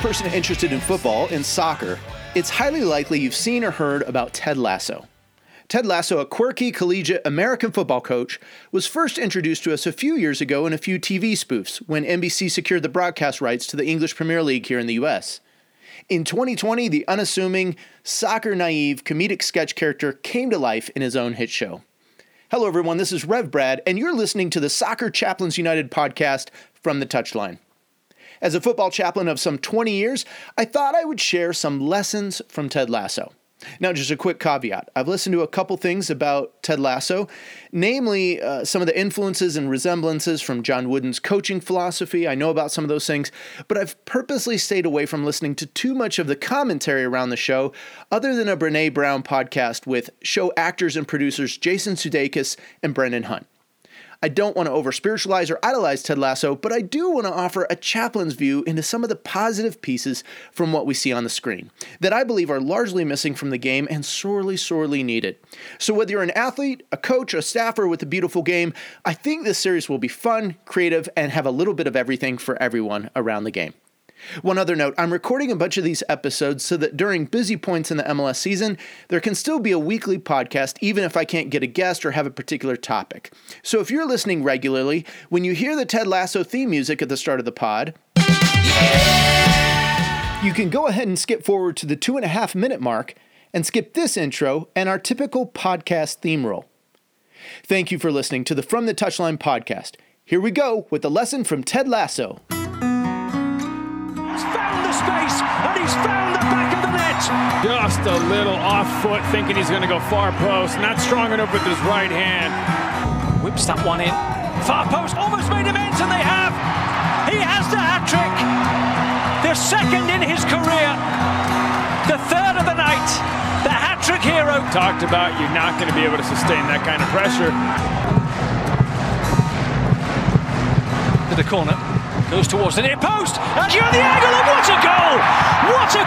person interested in football and soccer, it's highly likely you've seen or heard about Ted Lasso. Ted Lasso, a quirky collegiate American football coach, was first introduced to us a few years ago in a few TV spoofs when NBC secured the broadcast rights to the English Premier League here in the US. In 2020, the unassuming, soccer naive, comedic sketch character came to life in his own hit show. Hello, everyone. This is Rev Brad, and you're listening to the Soccer Chaplains United podcast from the touchline. As a football chaplain of some 20 years, I thought I would share some lessons from Ted Lasso. Now, just a quick caveat. I've listened to a couple things about Ted Lasso, namely uh, some of the influences and resemblances from John Wooden's coaching philosophy. I know about some of those things, but I've purposely stayed away from listening to too much of the commentary around the show, other than a Brene Brown podcast with show actors and producers Jason Sudeikis and Brendan Hunt. I don't want to over spiritualize or idolize Ted Lasso, but I do want to offer a chaplain's view into some of the positive pieces from what we see on the screen that I believe are largely missing from the game and sorely, sorely needed. So, whether you're an athlete, a coach, a staffer with a beautiful game, I think this series will be fun, creative, and have a little bit of everything for everyone around the game. One other note I'm recording a bunch of these episodes so that during busy points in the MLS season, there can still be a weekly podcast, even if I can't get a guest or have a particular topic. So if you're listening regularly, when you hear the Ted Lasso theme music at the start of the pod, you can go ahead and skip forward to the two and a half minute mark and skip this intro and our typical podcast theme roll. Thank you for listening to the From the Touchline podcast. Here we go with a lesson from Ted Lasso space, and he's found the back of the net. Just a little off foot, thinking he's going to go far post. Not strong enough with his right hand. Whips that one in. Far post, almost made him ends, and they have. He has the hat trick. The second in his career. The third of the night. The hat trick hero. Talked about you're not going to be able to sustain that kind of pressure. To the corner. Goes towards the near post. And you're the angle. And what a goal! What a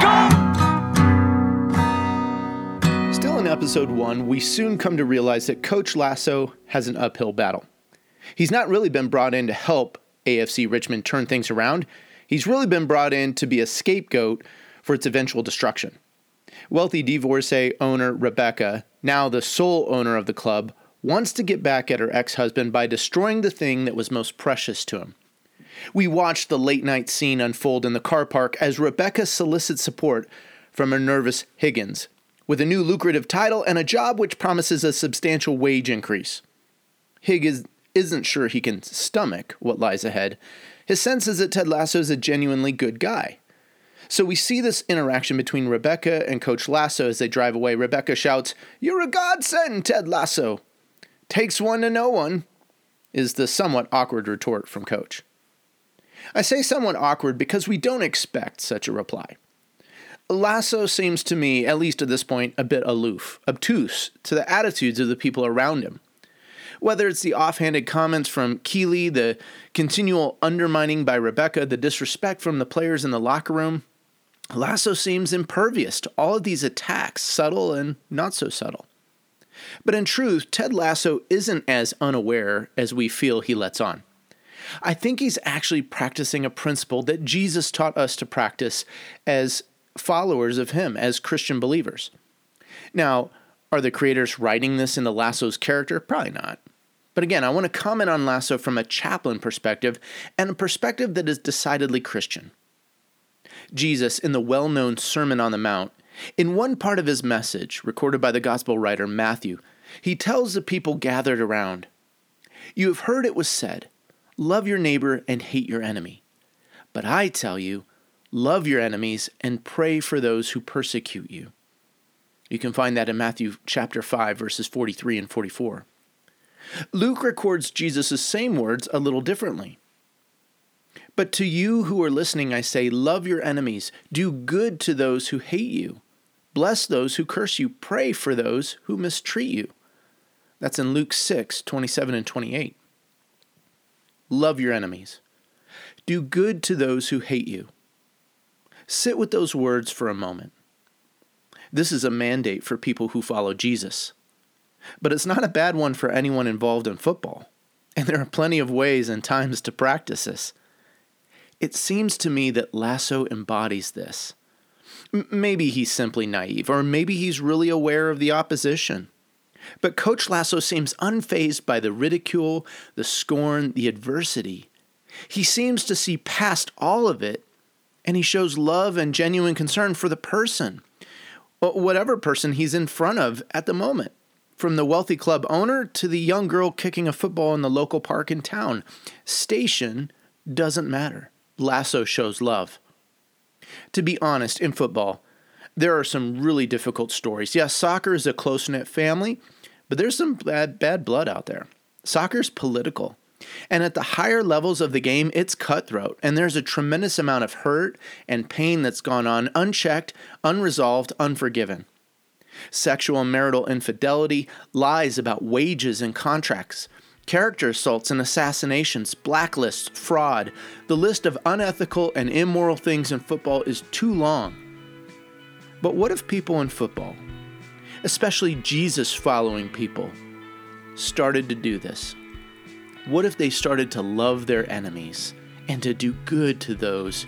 goal! Still in episode one, we soon come to realize that Coach Lasso has an uphill battle. He's not really been brought in to help AFC Richmond turn things around. He's really been brought in to be a scapegoat for its eventual destruction. Wealthy divorcee owner Rebecca, now the sole owner of the club, wants to get back at her ex husband by destroying the thing that was most precious to him we watch the late night scene unfold in the car park as Rebecca solicits support from her nervous Higgins, with a new lucrative title and a job which promises a substantial wage increase. Higgins isn't sure he can stomach what lies ahead. His sense is that Ted Lasso is a genuinely good guy. So we see this interaction between Rebecca and Coach Lasso as they drive away. Rebecca shouts, You're a godsend, Ted Lasso. Takes one to know one, is the somewhat awkward retort from Coach. I say somewhat awkward because we don't expect such a reply. Lasso seems to me, at least at this point, a bit aloof, obtuse to the attitudes of the people around him. Whether it's the offhanded comments from Keeley, the continual undermining by Rebecca, the disrespect from the players in the locker room, Lasso seems impervious to all of these attacks, subtle and not so subtle. But in truth, Ted Lasso isn't as unaware as we feel he lets on. I think he's actually practicing a principle that Jesus taught us to practice as followers of him, as Christian believers. Now, are the creators writing this into Lasso's character? Probably not. But again, I want to comment on Lasso from a chaplain perspective and a perspective that is decidedly Christian. Jesus, in the well known Sermon on the Mount, in one part of his message, recorded by the gospel writer Matthew, he tells the people gathered around You have heard it was said, Love your neighbor and hate your enemy. But I tell you, love your enemies and pray for those who persecute you. You can find that in Matthew chapter 5 verses 43 and 44. Luke records Jesus' same words a little differently. But to you who are listening, I say, love your enemies, do good to those who hate you, bless those who curse you, pray for those who mistreat you. That's in Luke 6 27 and 28. Love your enemies. Do good to those who hate you. Sit with those words for a moment. This is a mandate for people who follow Jesus. But it's not a bad one for anyone involved in football. And there are plenty of ways and times to practice this. It seems to me that Lasso embodies this. M- maybe he's simply naive, or maybe he's really aware of the opposition. But Coach Lasso seems unfazed by the ridicule, the scorn, the adversity. He seems to see past all of it, and he shows love and genuine concern for the person, whatever person he's in front of at the moment. From the wealthy club owner to the young girl kicking a football in the local park in town, station doesn't matter. Lasso shows love. To be honest, in football, there are some really difficult stories. Yes, soccer is a close knit family, but there's some bad, bad blood out there. Soccer's political. And at the higher levels of the game, it's cutthroat, and there's a tremendous amount of hurt and pain that's gone on unchecked, unresolved, unforgiven. Sexual and marital infidelity, lies about wages and contracts, character assaults and assassinations, blacklists, fraud. The list of unethical and immoral things in football is too long. But what if people in football, especially Jesus following people, started to do this? What if they started to love their enemies and to do good to those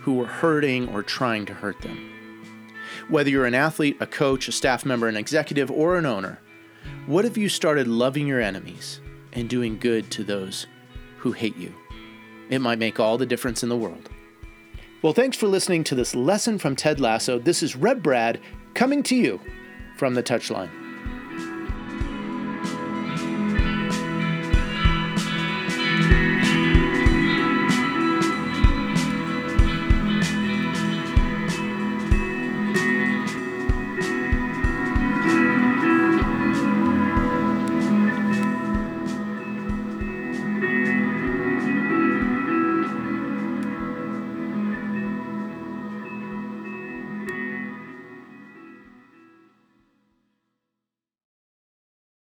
who were hurting or trying to hurt them? Whether you're an athlete, a coach, a staff member, an executive, or an owner, what if you started loving your enemies and doing good to those who hate you? It might make all the difference in the world. Well, thanks for listening to this lesson from Ted Lasso. This is Rev Brad coming to you from the touchline.